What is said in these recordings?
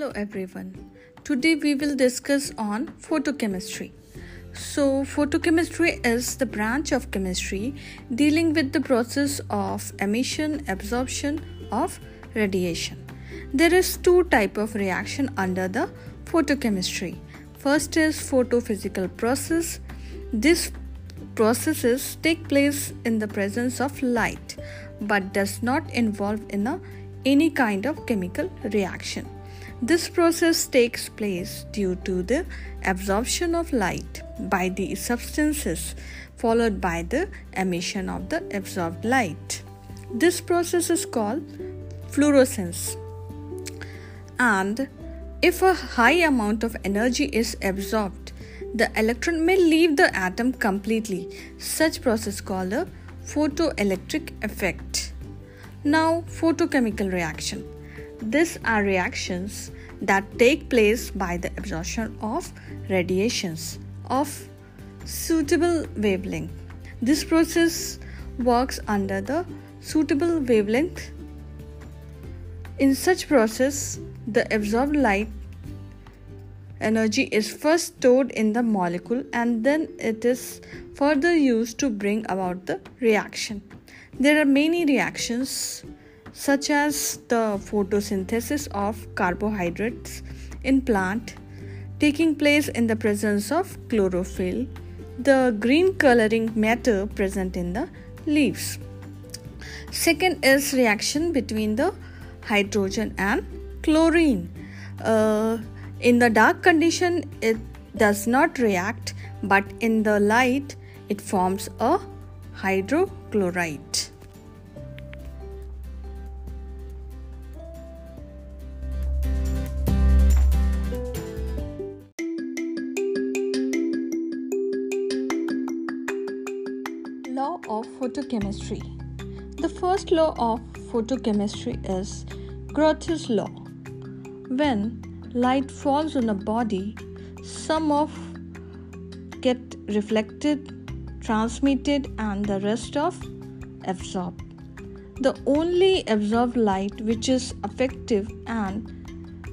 Hello everyone. Today we will discuss on photochemistry. So photochemistry is the branch of chemistry dealing with the process of emission absorption of radiation. There is two type of reaction under the photochemistry. First is photophysical process. This processes take place in the presence of light but does not involve in a, any kind of chemical reaction. This process takes place due to the absorption of light by the substances followed by the emission of the absorbed light. This process is called fluorescence. And if a high amount of energy is absorbed, the electron may leave the atom completely. Such process is called a photoelectric effect. Now, photochemical reaction. These are reactions that take place by the absorption of radiations of suitable wavelength. This process works under the suitable wavelength. In such process, the absorbed light energy is first stored in the molecule and then it is further used to bring about the reaction. There are many reactions such as the photosynthesis of carbohydrates in plant taking place in the presence of chlorophyll the green coloring matter present in the leaves. Second is reaction between the hydrogen and chlorine. Uh, in the dark condition it does not react but in the light it forms a hydrochloride of photochemistry. The first law of photochemistry is Grotthuss law. When light falls on a body, some of get reflected, transmitted, and the rest of absorbed. The only absorbed light which is effective and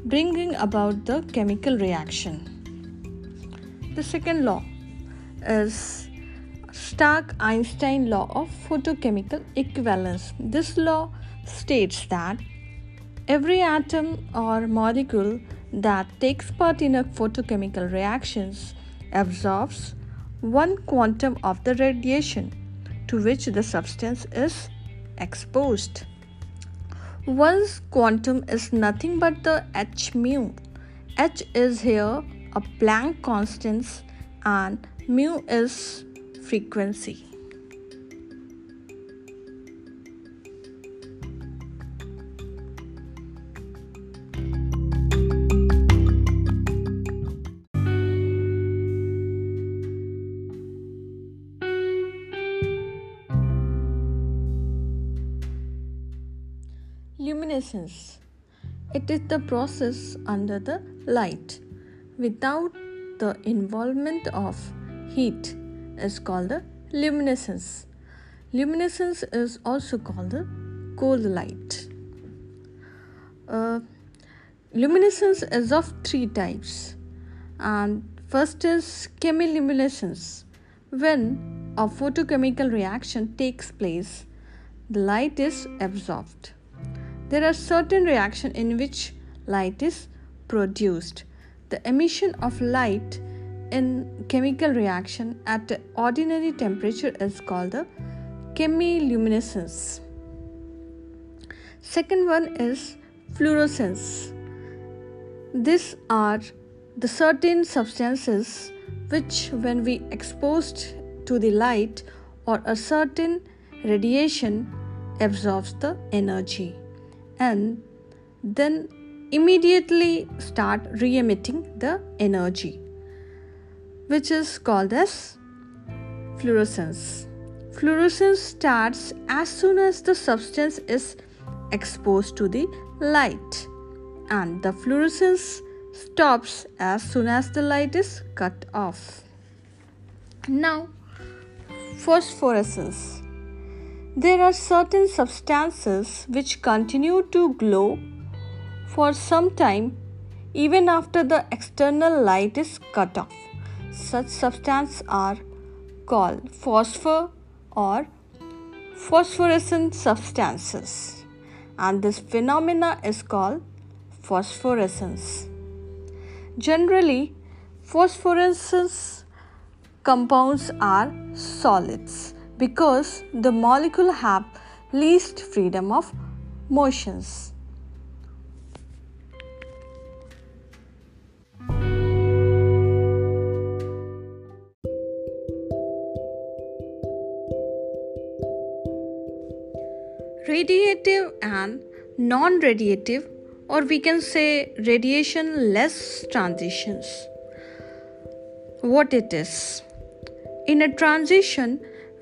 bringing about the chemical reaction. The second law is Stark Einstein law of photochemical equivalence. This law states that every atom or molecule that takes part in a photochemical reactions absorbs one quantum of the radiation to which the substance is exposed. One's quantum is nothing but the h mu. h is here a Planck constant and mu is frequency. Luminescence. It is the process under the light without the involvement of heat is called the luminescence. Luminescence is also called the cold light. Uh, luminescence is of three types, and first is chemiluminescence. When a photochemical reaction takes place, the light is absorbed. There are certain reactions in which light is produced. The emission of light in chemical reaction at ordinary temperature is called the chemiluminescence. Second one is fluorescence. These are the certain substances which when we exposed to the light or a certain radiation absorbs the energy and then immediately start re-emitting the energy which is called as fluorescence. Fluorescence starts as soon as the substance is exposed to the light, and the fluorescence stops as soon as the light is cut off. Now, phosphorescence. There are certain substances which continue to glow for some time even after the external light is cut off. Such substances are called phosphor or phosphorescent substances and this phenomena is called phosphorescence. Generally, phosphorescence compounds are solids because the molecule have least freedom of motions. Radiative and non radiative, or we can say radiation less transitions. What it is? In a transition,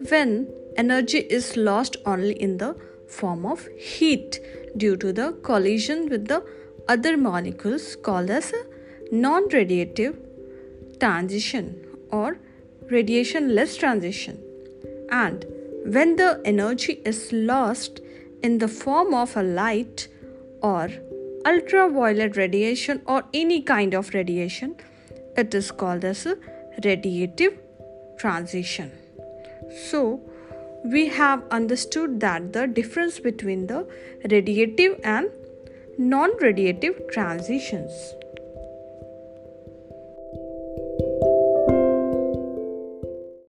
when energy is lost only in the form of heat due to the collision with the other molecules called as a non radiative transition or radiation less transition. And when the energy is lost in the form of a light or ultraviolet radiation or any kind of radiation, it is called as a radiative transition. So, we have understood that the difference between the radiative and non radiative transitions.